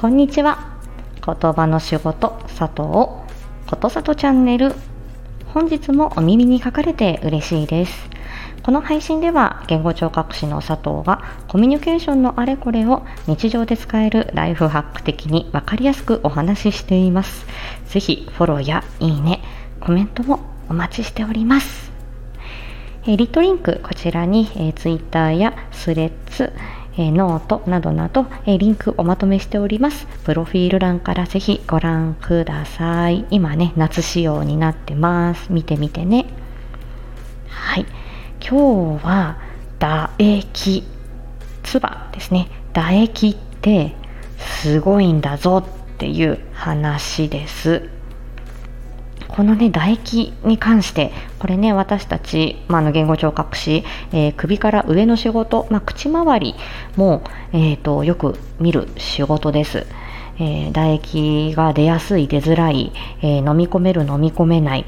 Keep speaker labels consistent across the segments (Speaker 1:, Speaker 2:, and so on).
Speaker 1: こんにちは。言葉の仕事佐藤。ことさとチャンネル。本日もお耳に書かれて嬉しいです。この配信では言語聴覚士の佐藤がコミュニケーションのあれこれを日常で使えるライフハック的にわかりやすくお話ししています。ぜひフォローやいいねコメントもお待ちしております。えリットリンクこちらに、えー、Twitter やスレッズえノートなどなど、えリンクおまとめしております。プロフィール欄からぜひご覧ください。今ね、夏仕様になってます。見てみてね。はい。今日は、唾液、唾ですね。唾液ってすごいんだぞっていう話です。このね唾液に関してこれね私たち、まあ、の言語聴覚士、えー、首から上の仕事、まあ、口周りも、えーと、よく見る仕事です。えー、唾液が出やすい出づらい、えー、飲み込める飲み込めない、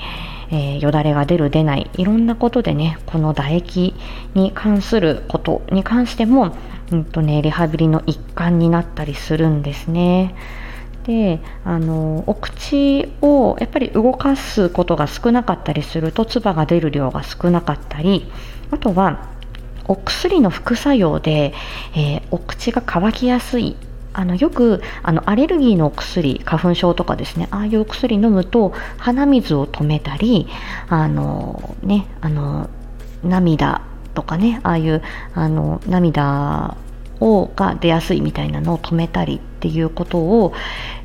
Speaker 1: えー、よだれが出る出ないいろんなことでねこの唾液に関することに関しても、うんとね、リハビリの一環になったりするんですね。であのお口をやっぱり動かすことが少なかったりすると唾が出る量が少なかったりあとはお薬の副作用で、えー、お口が乾きやすい。あのよくあのアレルギーのお薬花粉症とかですねああいうお薬飲むと鼻水を止めたりあの、ね、あの涙とかねああいうあの涙をが出やすいみたいなのを止めたりっていうことを、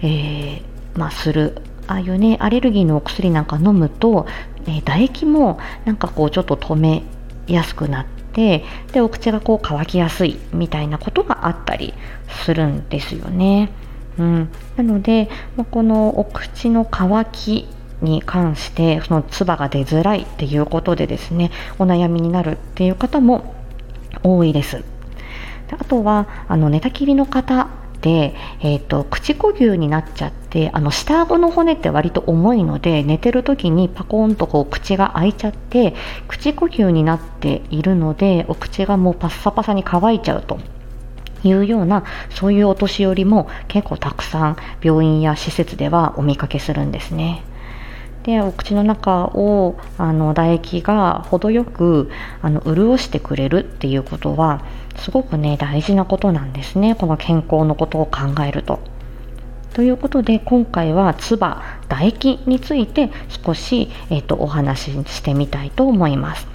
Speaker 1: えー、まあ、するああいうねアレルギーのお薬なんか飲むと、えー、唾液もなんかこうちょっと止めやすくなってでお口がこう乾きやすいみたいなことがあったりするんですよね。うん、なので、まあ、このお口の乾きに関してその唾が出づらいっていうことでですねお悩みになるっていう方も多いです。であとはあの寝たきりの方で、えーと、口呼吸になっちゃってあの下顎の骨って割と重いので寝てる時にパコンとこう口が開いちゃって口呼吸になっているのでお口がもうパッサパサに乾いちゃうと。いうようなそういうお年寄りも結構たくさん病院や施設ではお見かけするんですね。でお口の中をあの唾液が程よくあの潤してくれるっていうことはすごくね大事なことなんですねこの健康のことを考えると。ということで今回は唾唾液について少し、えーと、お話ししてみたいと思います。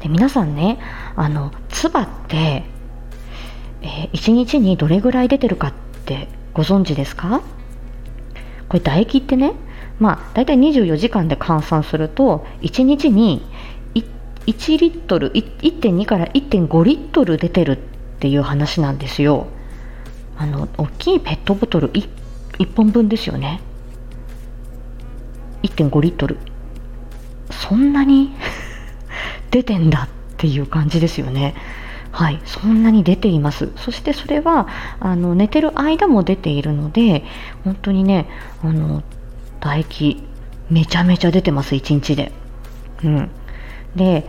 Speaker 1: で皆さんねあの唾って、えー、1日にどれぐらい出てるかってご存知ですか？これ唾液ってねまあ、大体24時間で換算すると1日に1リットル1.2から1.5リットル出てるっていう話なんですよ。あの大きいペットボトル 1, 1本分ですよね。1.5リットル。そんなに 出てんだっていう感じですよね。はい、そんなに出ています。そしてそれはあの寝てる間も出ているので、本当にね、あの唾液めちゃめちゃ出てます1日で。うん、で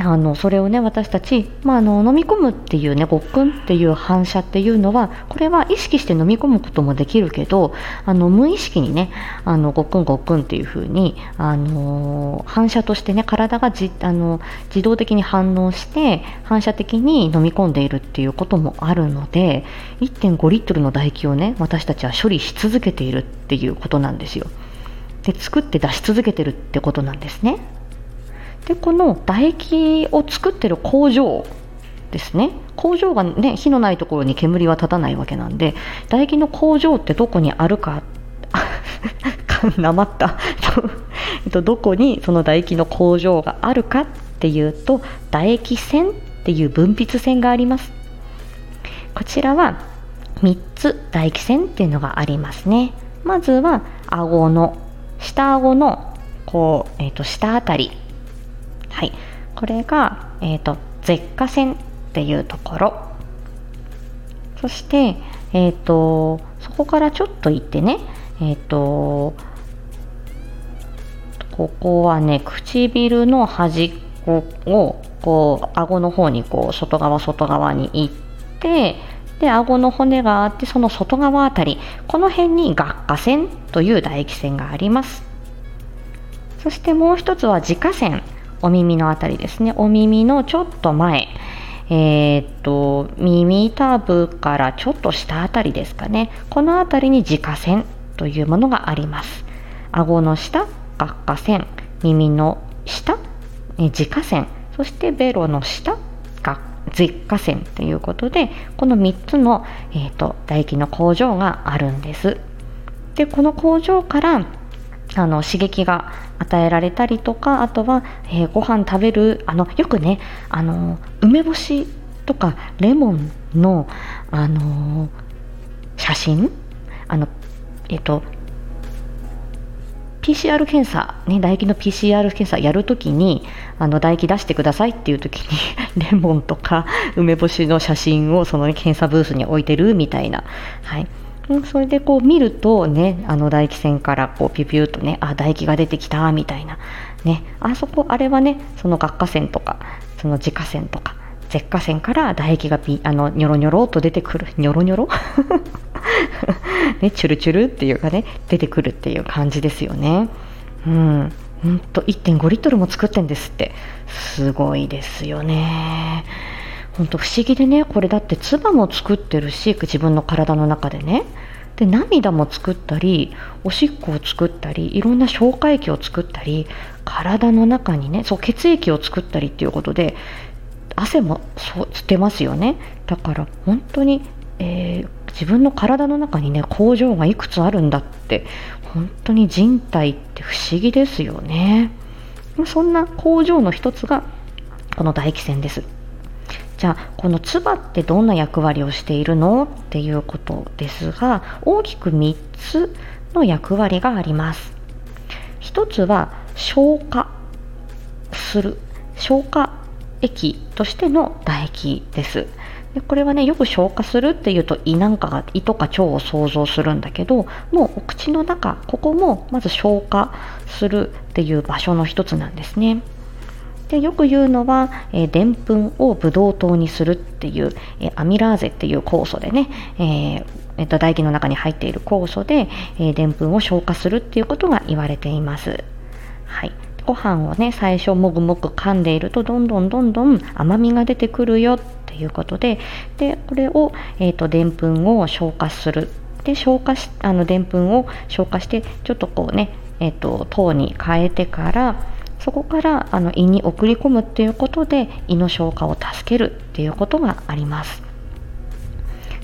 Speaker 1: あのそれをね私たち、まあ、あの飲み込むっていうねごっくんっていう反射っていうのはこれは意識して飲み込むこともできるけどあの無意識にねあのごっくんごっくんっていう風にあの反射としてね体がじあの自動的に反応して反射的に飲み込んでいるっていうこともあるので1.5リットルの唾液をね私たちは処理し続けているっていうことなんですよ。で作って出し続けてるってことなんですね。でこの唾液を作ってる工場ですね。工場がね火のないところに煙は立たないわけなんで唾液の工場ってどこにあるか なまった。どこにその唾液の工場があるかっていうと唾液腺っていう分泌腺があります。こちらは3つ唾液腺っていうのがありますね。まずは顎の下顎のこう、えー、と下あたり。はい、これが、えーと、舌下腺っていうところ。そして、えーと、そこからちょっと行ってね、えーと、ここはね唇の端っこをこう顎の方にこう外側外側に行ってで顎の骨があってその外側あたりこの辺に顎下腺という唾液腺があります。そしてもう一つは自家腺。お耳のあたりですね。お耳のちょっと前。えー、っと耳たぶからちょっと下あたりですかね。このあたりに自家腺というものがあります。顎の下顎下腺耳の下自家腺そしてベロの下が舌下腺ということでこの3つの、えーと、唾液の工場があるんです。でこの工場からあの刺激が与えられたりとかあとは、えー、ご飯食べるあのよくねあの梅干しとかレモンの、あの写真あのえっ、ー、と PCR 検査、ね、唾液の PCR 検査やるときにあの唾液出してくださいっていうときに レモンとか梅干しの写真をその、検査ブースに置いてるみたいな、はい、それでこう見るとねあの唾液腺からこうピュピュとねあ唾液が出てきたみたいな、ね、あそこあれはねその顎下腺とかその自家腺とか舌下腺から唾液がピあのニョロニョロと出てくるニョロニョロ？ね、チュルチュルっていうかね出てくるっていう感じですよね。うんほんと1.5リットルも作ってんですってすごいですよね。ほんと不思議でねこれだって唾も作ってるし自分の体の中でね。で涙も作ったりおしっこを作ったりいろんな消化液を作ったり体の中にねそう血液を作ったりっていうことで汗もそうつってますよね。だから本当に、えー、自分の体の中にね工場がいくつあるんだって本当に人体って不思議ですよね。そんな工場の一つがこの唾液腺です。じゃあこの唾ってどんな役割をしているのっていうことですが大きく3つの役割があります。一つは消化する。消化液としての唾液です。でこれはねよく消化するっていうと胃なんかが胃とか腸を想像するんだけどもうお口の中ここもまず消化するっていう場所の一つなんですね。でよく言うのはでんぷんをブドウ糖にするっていうアミラーゼっていう酵素でね、えーえっと、唾液の中に入っている酵素ででんぷんを消化するっていうことが言われています。はい、ご飯をね最初もぐもぐ噛んでいるとどんどんどんどん甘みが出てくるよっていうことででこれをえとでんぷんを消化するで消化しあのでんぷんを消化してちょっとこうねえっと糖に変えてからそこからあの胃に送り込むっていうことで胃の消化を助けるっていうことがあります。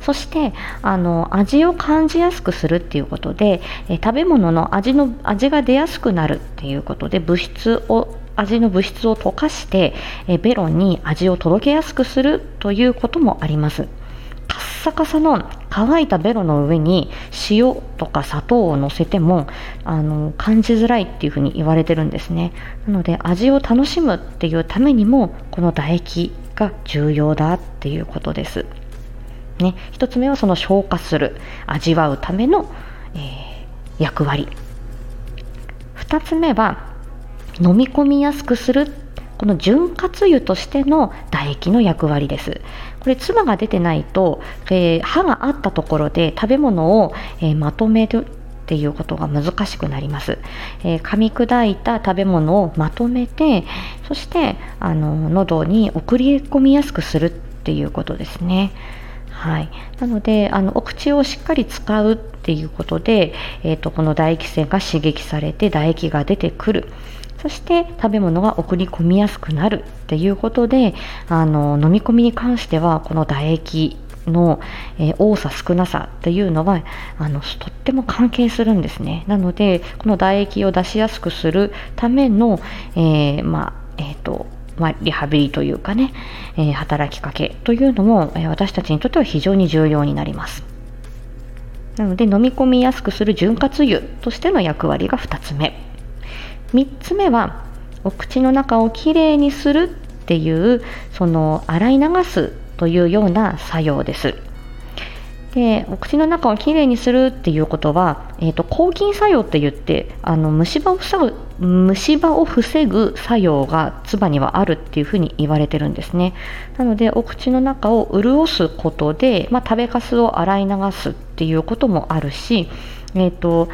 Speaker 1: そしてあの味を感じやすくするっていうことでえ食べ物の味の味が出やすくなるっていうことで物質を味の物質を溶かしてえベロに味を届けやすくするということもありますサカサの乾いたベロの上に塩とか砂糖を乗せてもあの感じづらいっていうふうに言われてるんですね。なので味を楽しむっていうためにもこの唾液が重要だっていうことです。ね、1つ目はその消化する味わうための、えー、役割。2つ目は飲み込みやすくするこの潤滑油としての唾液の役割です。これ唾が出てないと、えー、歯があったところで食べ物を、えー、まとめるっていうことが難しくなります、えー、噛み砕いた食べ物をまとめてそしてあの喉に送り込みやすくするっていうことですね。はい、なのであのお口をしっかり使うっていうことで、えーと、この唾液腺が刺激されて唾液が出てくる。そして食べ物が送り込みやすくなるっていうことであの飲み込みに関してはこの唾液の、えー、多さ少なさっていうのはあのとっても関係するんですねなのでこの唾液を出しやすくするための、えー、まあえーとまあ、リハビリというかね、え、働きかけというのも、え、私たちにとっては非常に重要になります。なので飲み込みやすくする潤滑油としての役割が2つ目3つ目はお口の中をきれいにするっていうその洗い流すというような作用です。でお口の中をきれいにするっていうことは、えーと、抗菌作用って言ってあの虫歯を防ぐ虫歯を防ぐ作用が唾にはあるっていうふうに言われてるんですねなのでお口の中を潤すことで、まあ、食べかすを洗い流すっていうこともあるし、えーと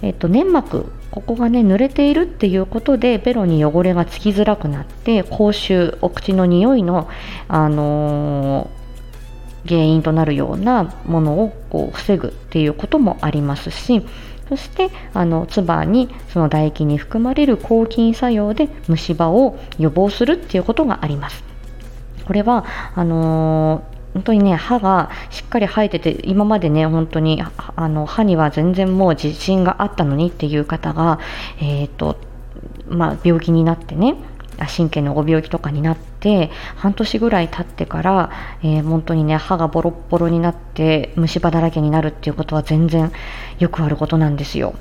Speaker 1: えーと、粘膜ここがね濡れているっていうことでベロに汚れがつきづらくなって口臭お口の匂いの、あのー、原因となるようなものをこう防ぐっていうこともありますしそしてあの唾にその唾液に含まれる抗菌作用で虫歯を予防するっていうことがあります。これはあのー本当にね歯がしっかり生えてて今までね本当にあの歯には全然もう自信があったのにっていう方が、えーとまあ、病気になってね神経のご病気とかになって半年ぐらい経ってから、えー、本当にね歯がボロボロになって虫歯だらけになるっていうことは全然よくあることなんですよ。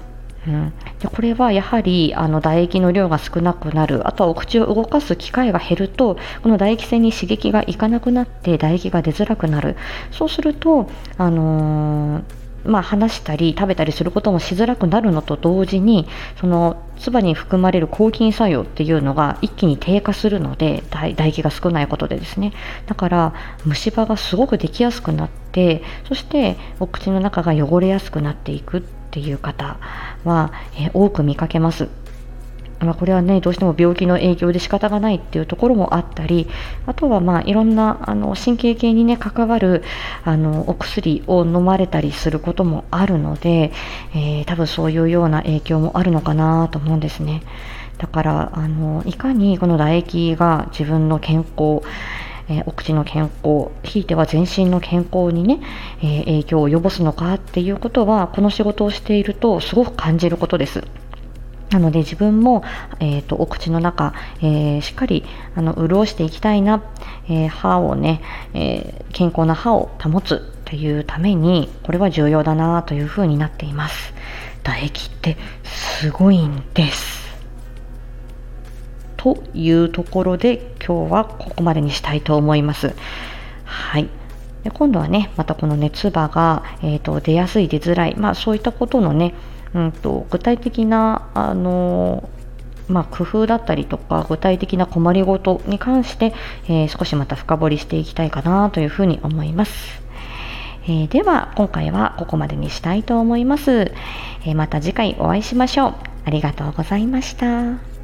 Speaker 1: うん、でこれはやはりあの唾液の量が少なくなる。あとはお口を動かす機会が減るとこの唾液腺に刺激がいかなくなって唾液が出づらくなる。そうすると、あのーまあ、話したり食べたりすることもしづらくなるのと同時にその唾に含まれる抗菌作用っていうのが一気に低下するので唾液が少ないことでですね。だから虫歯がすごくできやすくなってそしてお口の中が汚れやすくなっていく。っっていう方は、え多く見かけます。まあ、これはねどうしても病気の影響で仕方がないっていうところもあったりあとはまあいろんなあの神経系にね関わるあのお薬を飲まれたりすることもあるので、えー、多分そういうような影響もあるのかなと思うんですね。だからあのいかにこの唾液が自分の健康えー、お口の健康ひいては全身の健康にね、えー、影響を及ぼすのかっていうことはこの仕事をしているとすごく感じることです。なので自分も、えーと、お口の中、えー、しっかりあの潤していきたいな、えー、歯をね、えー、健康な歯を保つというためにこれは重要だなというふうになっています唾液ってすごいんですというところで今日はここまでにしたいと思いますはいで今度はねまたこの熱場が、えーと出やすい出づらい、まあ、そういったことのねうんと、具体的なあのまあ、工夫だったりとか具体的な困りごとに関して、えー、少しまた深掘りしていきたいかなというふうに思います。えー、では今回はここまでにしたいと思います。えー、また次回お会いしましょう。ありがとうございました。